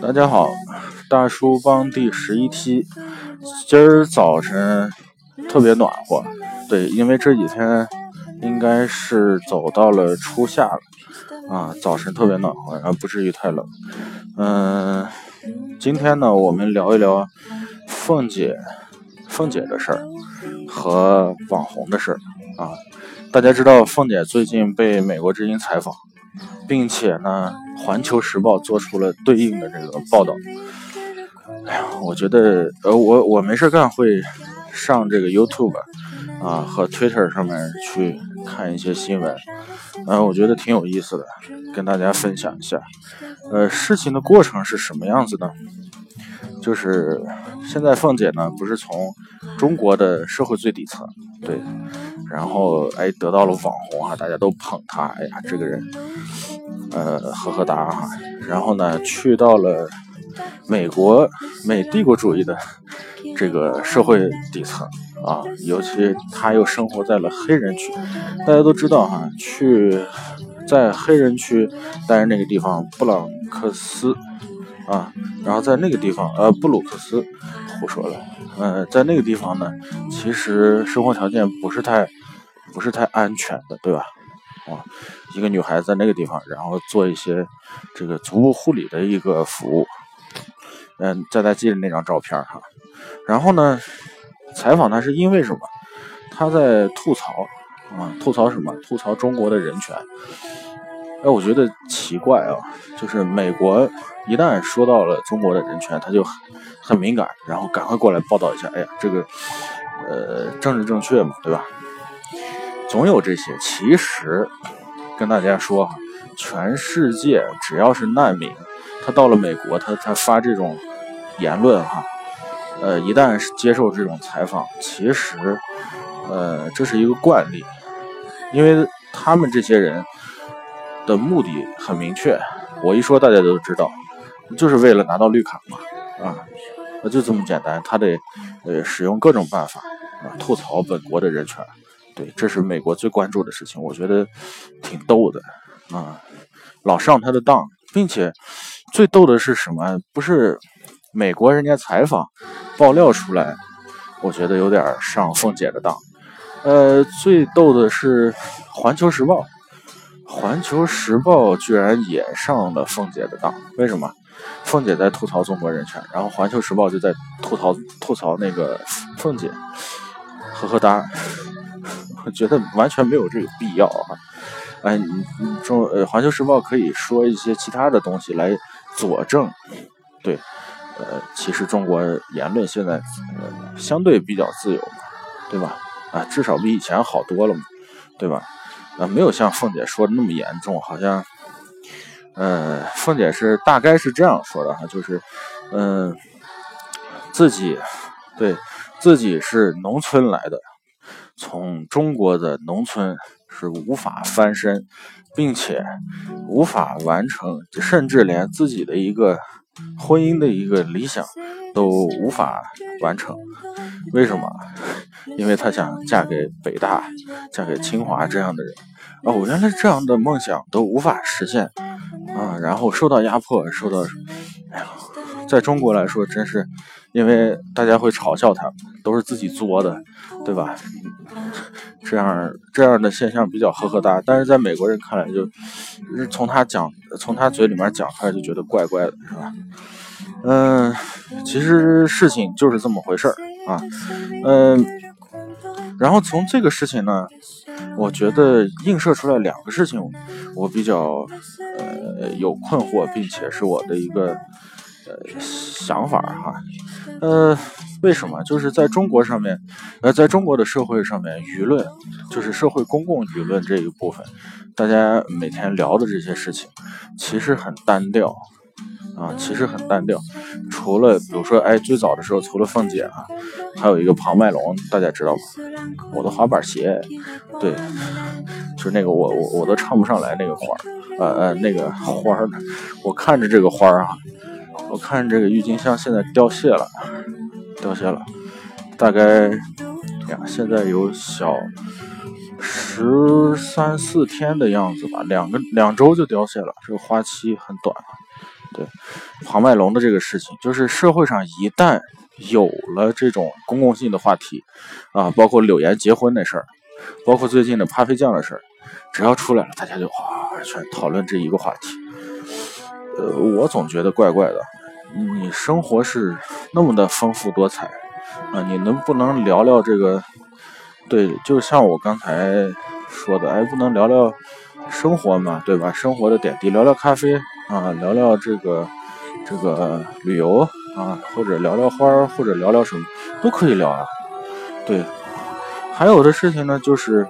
大家好，大叔帮第十一期，今儿早晨特别暖和，对，因为这几天应该是走到了初夏了啊，早晨特别暖和，然后不至于太冷。嗯，今天呢，我们聊一聊凤姐，凤姐的事儿和网红的事儿啊。大家知道凤姐最近被美国之音采访。并且呢，《环球时报》做出了对应的这个报道。哎呀，我觉得，呃，我我没事干会上这个 YouTube 啊和 Twitter 上面去看一些新闻，嗯，我觉得挺有意思的，跟大家分享一下。呃，事情的过程是什么样子的？就是现在凤姐呢，不是从中国的社会最底层，对，然后哎得到了网红啊，大家都捧她，哎呀，这个人。呃，呵呵哒哈，然后呢，去到了美国美帝国主义的这个社会底层啊，尤其他又生活在了黑人区。大家都知道哈，去在黑人区，但是那个地方布朗克斯啊，然后在那个地方呃布鲁克斯，胡说了，呃，在那个地方呢，其实生活条件不是太不是太安全的，对吧？啊，一个女孩子在那个地方，然后做一些这个足部护理的一个服务。嗯，在她记得那张照片哈。然后呢，采访她是因为什么？她在吐槽啊，吐槽什么？吐槽中国的人权。哎，我觉得奇怪啊，就是美国一旦说到了中国的人权，他就很敏感，然后赶快过来报道一下。哎呀，这个呃，政治正确嘛，对吧？总有这些。其实，跟大家说哈，全世界只要是难民，他到了美国，他他发这种言论哈，呃，一旦是接受这种采访，其实，呃，这是一个惯例，因为他们这些人的目的很明确，我一说大家都知道，就是为了拿到绿卡嘛，啊，那就这么简单，他得呃使用各种办法啊，吐槽本国的人权。对，这是美国最关注的事情，我觉得挺逗的啊，老上他的当，并且最逗的是什么？不是美国人家采访爆料出来，我觉得有点上凤姐的当。呃，最逗的是《环球时报》，《环球时报》居然也上了凤姐的当，为什么？凤姐在吐槽中国人权，然后《环球时报》就在吐槽吐槽那个凤姐，呵呵哒。我觉得完全没有这个必要啊！哎，你你中《环球时报》可以说一些其他的东西来佐证，对，呃，其实中国言论现在呃相对比较自由嘛，对吧？啊，至少比以前好多了嘛，对吧？啊，没有像凤姐说的那么严重，好像，呃，凤姐是大概是这样说的哈，就是，嗯，自己对自己是农村来的。从中国的农村是无法翻身，并且无法完成，甚至连自己的一个婚姻的一个理想都无法完成。为什么？因为她想嫁给北大、嫁给清华这样的人。哦，原来这样的梦想都无法实现啊！然后受到压迫，受到，哎呀，在中国来说，真是。因为大家会嘲笑他，都是自己作的，对吧？这样这样的现象比较呵呵哒，但是在美国人看来，就从他讲，从他嘴里面讲出来就觉得怪怪的，是吧？嗯，其实事情就是这么回事儿啊，嗯，然后从这个事情呢，我觉得映射出来两个事情，我比较呃有困惑，并且是我的一个呃想法哈。呃，为什么？就是在中国上面，呃，在中国的社会上面，舆论就是社会公共舆论这一部分，大家每天聊的这些事情，其实很单调啊，其实很单调。除了比如说，哎，最早的时候，除了凤姐啊，还有一个庞麦龙，大家知道吗？我的滑板鞋，对，就是那个我我我都唱不上来那个花儿，呃呃，那个花儿，我看着这个花儿啊。我看这个郁金香现在凋谢了，凋谢了，大概呀，现在有小十三四天的样子吧，两个两周就凋谢了，这个花期很短对，庞麦龙的这个事情，就是社会上一旦有了这种公共性的话题啊，包括柳岩结婚那事儿，包括最近的咖啡酱的事儿，只要出来了，大家就哗全讨论这一个话题。呃，我总觉得怪怪的。你生活是那么的丰富多彩啊，你能不能聊聊这个？对，就像我刚才说的，哎，不能聊聊生活嘛，对吧？生活的点滴，聊聊咖啡啊，聊聊这个这个旅游啊，或者聊聊花儿，或者聊聊什么都可以聊啊。对，还有的事情呢，就是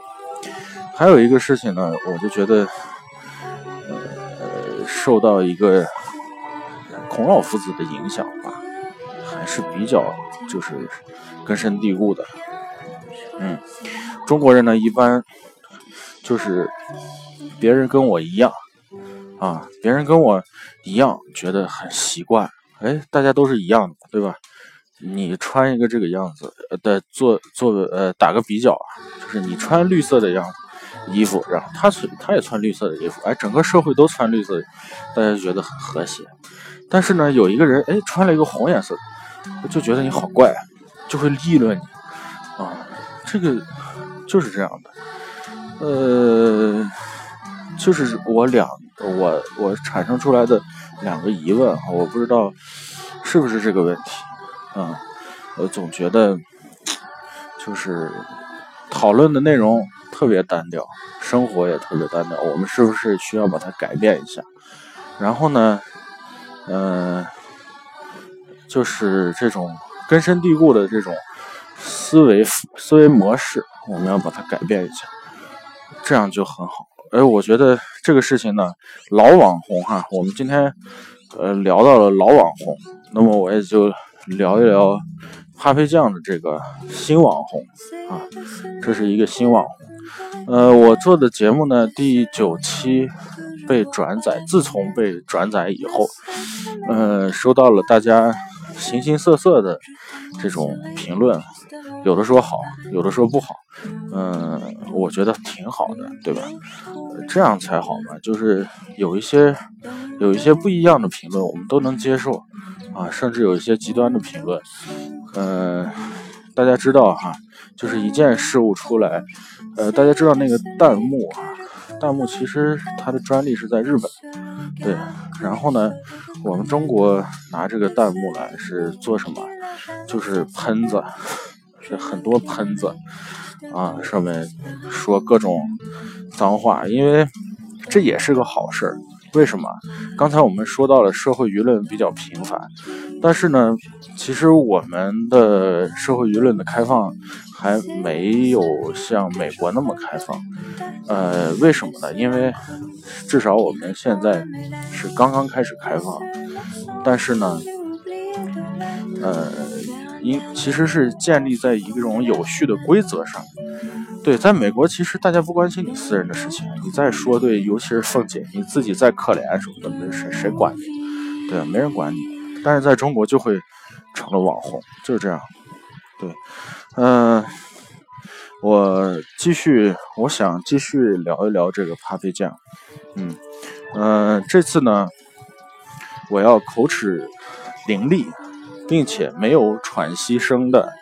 还有一个事情呢，我就觉得呃，受到一个。孔老夫子的影响吧，还是比较就是根深蒂固的。嗯，中国人呢，一般就是别人跟我一样啊，别人跟我一样，觉得很习惯。哎，大家都是一样的，对吧？你穿一个这个样子的，做做个呃，打个比较，就是你穿绿色的样子衣服，然后他穿他也穿绿色的衣服，哎，整个社会都穿绿色，大家觉得很和谐。但是呢，有一个人哎穿了一个红颜色，就觉得你好怪，就会议论你啊。这个就是这样的，呃，就是我两我我产生出来的两个疑问，我不知道是不是这个问题啊。我总觉得就是讨论的内容特别单调，生活也特别单调，我们是不是需要把它改变一下？然后呢？嗯，就是这种根深蒂固的这种思维思维模式，我们要把它改变一下，这样就很好。哎，我觉得这个事情呢，老网红哈，我们今天呃聊到了老网红，那么我也就聊一聊咖啡酱的这个新网红啊，这是一个新网红。呃，我做的节目呢，第九期。被转载，自从被转载以后，呃，收到了大家形形色色的这种评论，有的说好，有的说不好，嗯，我觉得挺好的，对吧？这样才好嘛，就是有一些有一些不一样的评论，我们都能接受啊，甚至有一些极端的评论，嗯，大家知道哈，就是一件事物出来，呃，大家知道那个弹幕啊。弹幕其实它的专利是在日本，对。然后呢，我们中国拿这个弹幕来是做什么？就是喷子，是很多喷子啊，上面说各种脏话，因为这也是个好事儿。为什么？刚才我们说到了社会舆论比较频繁，但是呢，其实我们的社会舆论的开放还没有像美国那么开放。呃，为什么呢？因为至少我们现在是刚刚开始开放，但是呢，呃，因其实是建立在一种有序的规则上。对，在美国，其实大家不关心你私人的事情，你再说对，尤其是凤姐，你自己再可怜什么的，没谁谁管你？对，没人管你。但是在中国就会成了网红，就是这样。对，嗯，我继续，我想继续聊一聊这个咖啡酱。嗯嗯，这次呢，我要口齿伶俐，并且没有喘息声的。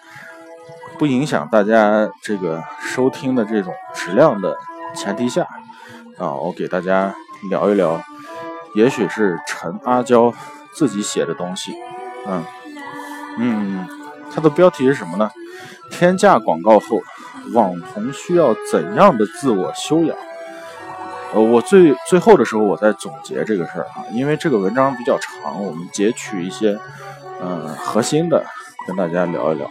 不影响大家这个收听的这种质量的前提下，啊，我给大家聊一聊，也许是陈阿娇自己写的东西，嗯嗯，它的标题是什么呢？天价广告后，网红需要怎样的自我修养？呃，我最最后的时候我在总结这个事儿啊，因为这个文章比较长，我们截取一些嗯核心的跟大家聊一聊。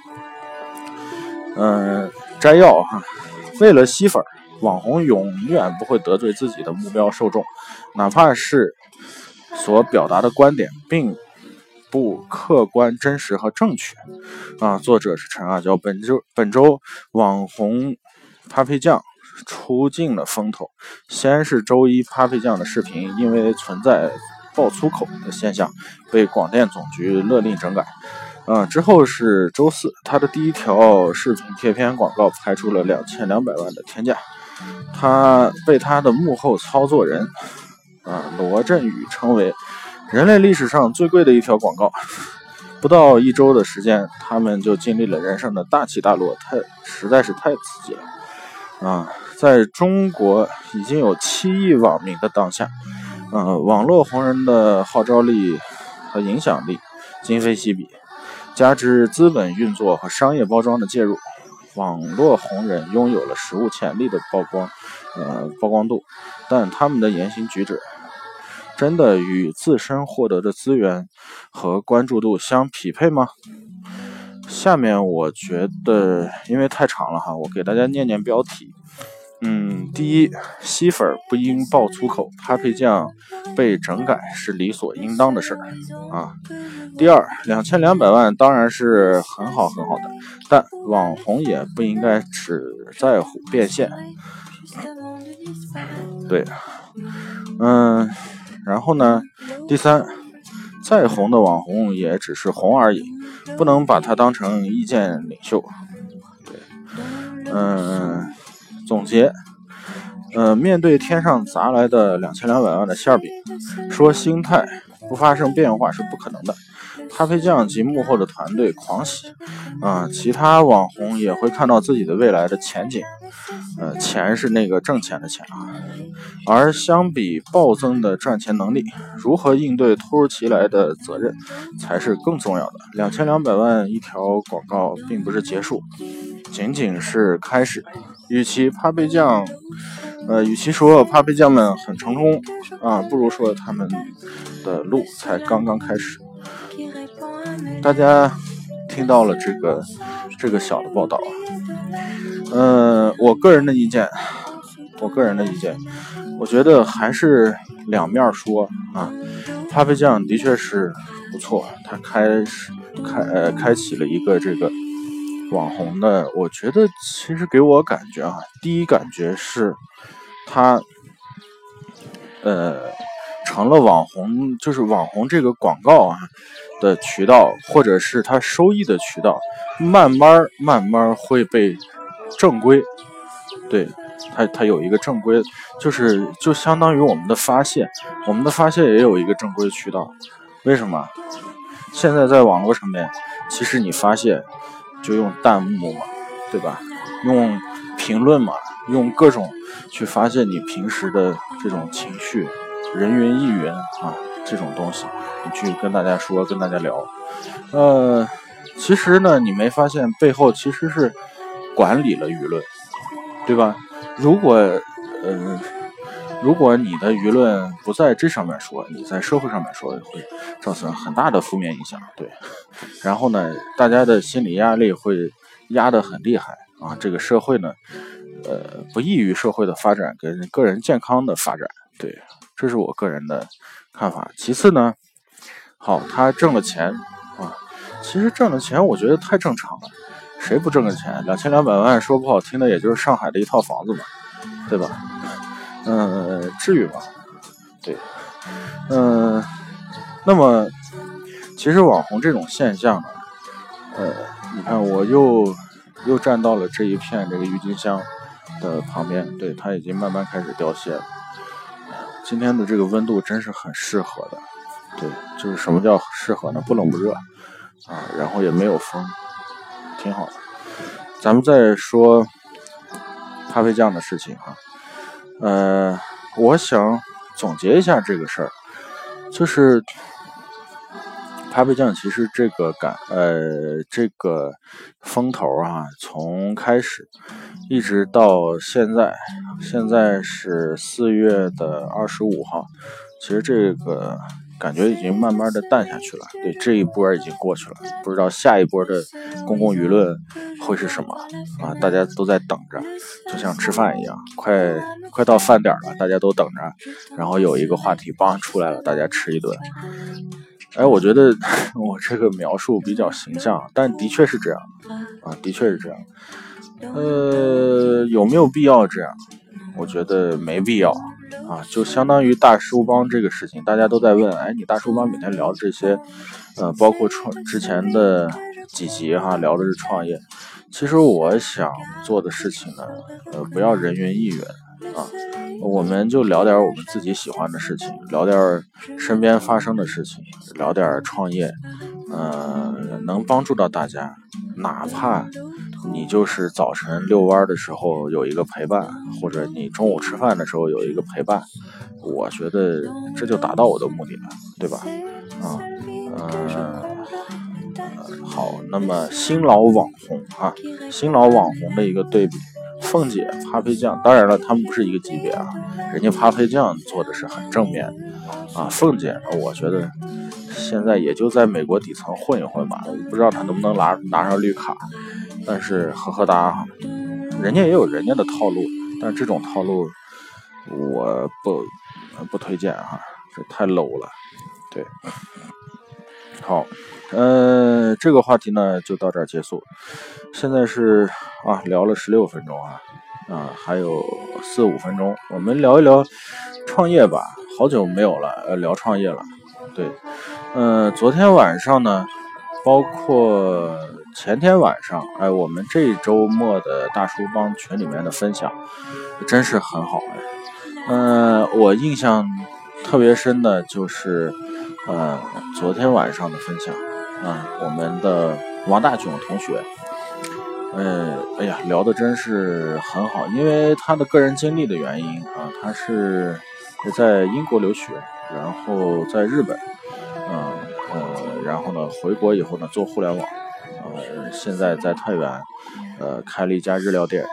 嗯，摘要哈，为了吸粉，网红永远不会得罪自己的目标受众，哪怕是所表达的观点并不客观、真实和正确。啊，作者是陈阿娇。本周本周网红 Papi 酱出尽了风头，先是周一 Papi 酱的视频因为存在爆粗口的现象，被广电总局勒令整改。啊，之后是周四，他的第一条视频贴片广告拍出了两千两百万的天价，他被他的幕后操作人啊罗振宇称为人类历史上最贵的一条广告，不到一周的时间，他们就经历了人生的大起大落，太实在是太刺激了啊！在中国已经有七亿网民的当下，呃，网络红人的号召力和影响力今非昔比，加之资本运作和商业包装的介入，网络红人拥有了史无前例的曝光，呃，曝光度，但他们的言行举止真的与自身获得的资源和关注度相匹配吗？下面我觉得，因为太长了哈，我给大家念念标题。嗯，第一，吸粉不应爆粗口，Papi 酱被整改是理所应当的事儿啊。第二，两千两百万当然是很好很好的，但网红也不应该只在乎变现。对，嗯，然后呢？第三，再红的网红也只是红而已，不能把它当成意见领袖。对，嗯。总结，呃，面对天上砸来的两千两百万的馅饼，说心态不发生变化是不可能的。咖啡酱及幕后的团队狂喜，啊，其他网红也会看到自己的未来的前景。呃，钱是那个挣钱的钱啊。而相比暴增的赚钱能力，如何应对突如其来的责任才是更重要的。两千两百万一条广告并不是结束，仅仅是开始。与其 Papi 酱，呃，与其说 Papi 酱们很成功啊，不如说他们的路才刚刚开始。大家听到了这个这个小的报道，嗯，我个人的意见，我个人的意见，我觉得还是两面说啊。Papi 酱的确是不错，他开始开呃开启了一个这个。网红的，我觉得其实给我感觉啊，第一感觉是，他，呃，成了网红，就是网红这个广告啊的渠道，或者是他收益的渠道，慢慢慢慢会被正规，对他他有一个正规，就是就相当于我们的发现，我们的发现也有一个正规渠道，为什么？现在在网络上面，其实你发现。就用弹幕嘛，对吧？用评论嘛，用各种去发泄你平时的这种情绪，人云亦云啊，这种东西，你去跟大家说，跟大家聊。呃，其实呢，你没发现背后其实是管理了舆论，对吧？如果，呃。如果你的舆论不在这上面说，你在社会上面说，会造成很大的负面影响。对，然后呢，大家的心理压力会压得很厉害啊。这个社会呢，呃，不利于社会的发展跟个人健康的发展。对，这是我个人的看法。其次呢，好，他挣了钱啊，其实挣了钱，我觉得太正常了。谁不挣个钱？两千两百万，说不好听的，也就是上海的一套房子嘛，对吧？嗯，至于吗？对，嗯，那么其实网红这种现象呢，呃，你看我又又站到了这一片这个郁金香的旁边，对，它已经慢慢开始凋谢了。今天的这个温度真是很适合的，对，就是什么叫适合呢？不冷不热啊，然后也没有风，挺好的。咱们再说咖啡酱的事情哈。呃，我想总结一下这个事儿，就是咖啡酱其实这个感呃这个风头啊，从开始一直到现在，现在是四月的二十五号，其实这个。感觉已经慢慢的淡下去了，对这一波已经过去了，不知道下一波的公共舆论会是什么啊？大家都在等着，就像吃饭一样，快快到饭点了，大家都等着，然后有一个话题帮出来了，大家吃一顿。哎，我觉得 我这个描述比较形象，但的确是这样啊，的确是这样。呃，有没有必要这样？我觉得没必要。啊，就相当于大叔帮这个事情，大家都在问，哎，你大叔帮每天聊这些，呃，包括创之前的几集哈，聊的是创业。其实我想做的事情呢，呃，不要人云亦云啊，我们就聊点我们自己喜欢的事情，聊点身边发生的事情，聊点创业，嗯，能帮助到大家，哪怕你就是早晨遛弯的时候有一个陪伴，或者你中午吃饭的时候有一个陪伴，我觉得这就达到我的目的了，对吧？啊，嗯。好，那么新老网红啊，新老网红的一个对比，凤姐、Papi 酱，当然了，他们不是一个级别啊，人家 Papi 酱做的是很正面啊，凤姐，我觉得现在也就在美国底层混一混吧，我不知道他能不能拿拿上绿卡，但是呵呵哒哈，人家也有人家的套路，但这种套路我不不推荐哈，这太 low 了，对，好。嗯，这个话题呢就到这儿结束。现在是啊，聊了十六分钟啊，啊，还有四五分钟，我们聊一聊创业吧。好久没有了，呃，聊创业了。对，嗯，昨天晚上呢，包括前天晚上，哎，我们这周末的大叔帮群里面的分享，真是很好哎。嗯，我印象特别深的就是，呃，昨天晚上的分享。啊，我们的王大囧同学，呃，哎呀，聊的真是很好，因为他的个人经历的原因啊，他是在英国留学，然后在日本，嗯呃，然后呢回国以后呢做互联网，呃现在在太原，呃，开了一家日料店，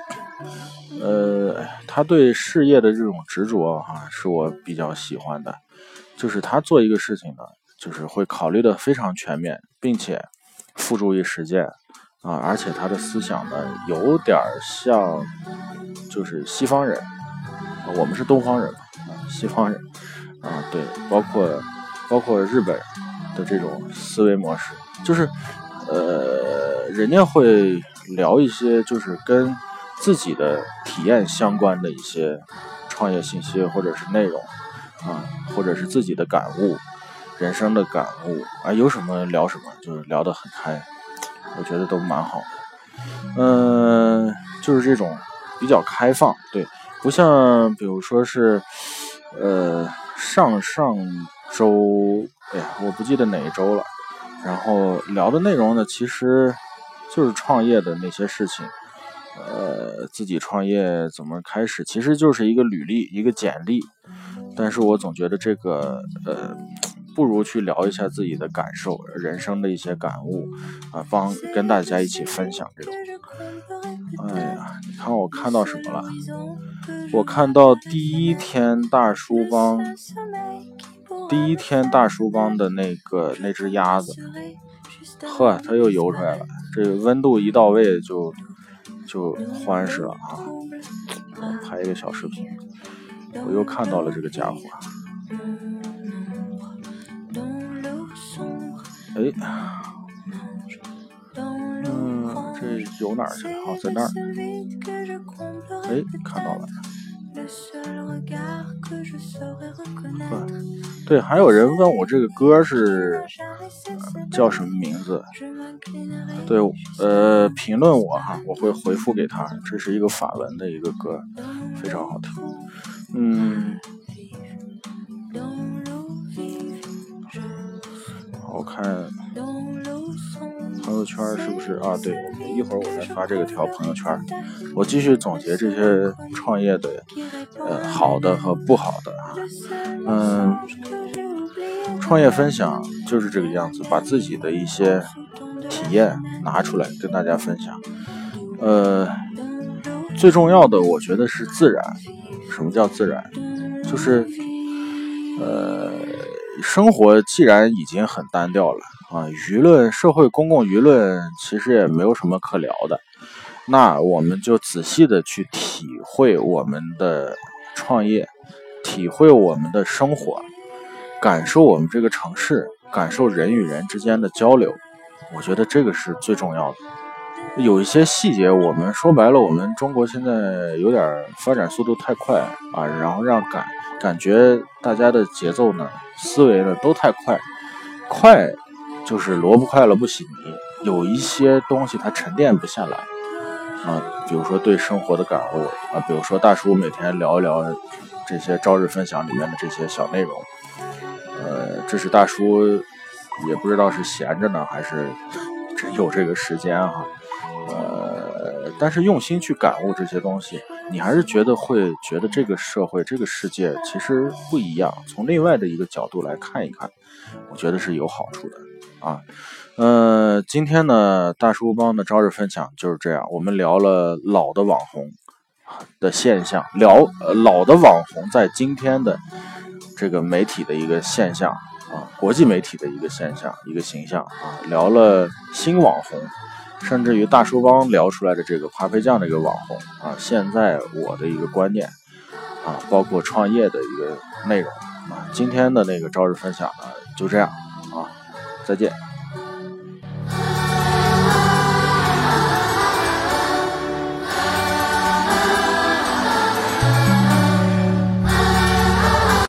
呃，他对事业的这种执着哈，是我比较喜欢的，就是他做一个事情呢。就是会考虑的非常全面，并且付诸于实践啊，而且他的思想呢，有点像就是西方人，我们是东方人嘛，啊，西方人啊，对，包括包括日本的这种思维模式，就是呃，人家会聊一些就是跟自己的体验相关的一些创业信息或者是内容啊，或者是自己的感悟。人生的感悟啊，有什么聊什么，就是聊得很开，我觉得都蛮好的。嗯，就是这种比较开放，对，不像比如说是，呃，上上周，哎呀，我不记得哪一周了。然后聊的内容呢，其实就是创业的那些事情，呃，自己创业怎么开始，其实就是一个履历，一个简历。但是我总觉得这个，呃。不如去聊一下自己的感受，人生的一些感悟啊，帮跟大家一起分享这种。哎呀，你看我看到什么了？我看到第一天大叔帮，第一天大叔帮的那个那只鸭子，呵，它又游出来了。这温度一到位就就欢实了啊！拍一个小视频，我又看到了这个家伙。哎，嗯，这游哪儿去了？哦，在那儿。哎，看到了。对，还有人问我这个歌是叫什么名字？对，呃，评论我哈，我会回复给他。这是一个法文的一个歌，非常好听。嗯。我看朋友圈是不是啊？对，一会儿我再发这个条朋友圈。我继续总结这些创业的呃好的和不好的啊。嗯，创业分享就是这个样子，把自己的一些体验拿出来跟大家分享。呃，最重要的我觉得是自然。什么叫自然？就是呃。生活既然已经很单调了啊，舆论、社会、公共舆论其实也没有什么可聊的，那我们就仔细的去体会我们的创业，体会我们的生活，感受我们这个城市，感受人与人之间的交流，我觉得这个是最重要的。有一些细节，我们说白了，我们中国现在有点发展速度太快啊，然后让感感觉大家的节奏呢。思维呢都太快，快就是萝卜快了不洗泥。有一些东西它沉淀不下来啊，比如说对生活的感悟啊，比如说大叔每天聊一聊这些朝日分享里面的这些小内容。呃，这是大叔也不知道是闲着呢，还是真有这个时间哈。呃，但是用心去感悟这些东西，你还是觉得会觉得这个社会、这个世界其实不一样。从另外的一个角度来看一看，我觉得是有好处的啊。呃，今天呢，大叔帮的朝日分享就是这样，我们聊了老的网红的现象，聊呃老的网红在今天的这个媒体的一个现象啊，国际媒体的一个现象、一个形象啊，聊了新网红。甚至于大叔帮聊出来的这个咖啡酱的一个网红啊，现在我的一个观念啊，包括创业的一个内容啊，今天的那个朝日分享呢就这样，再见。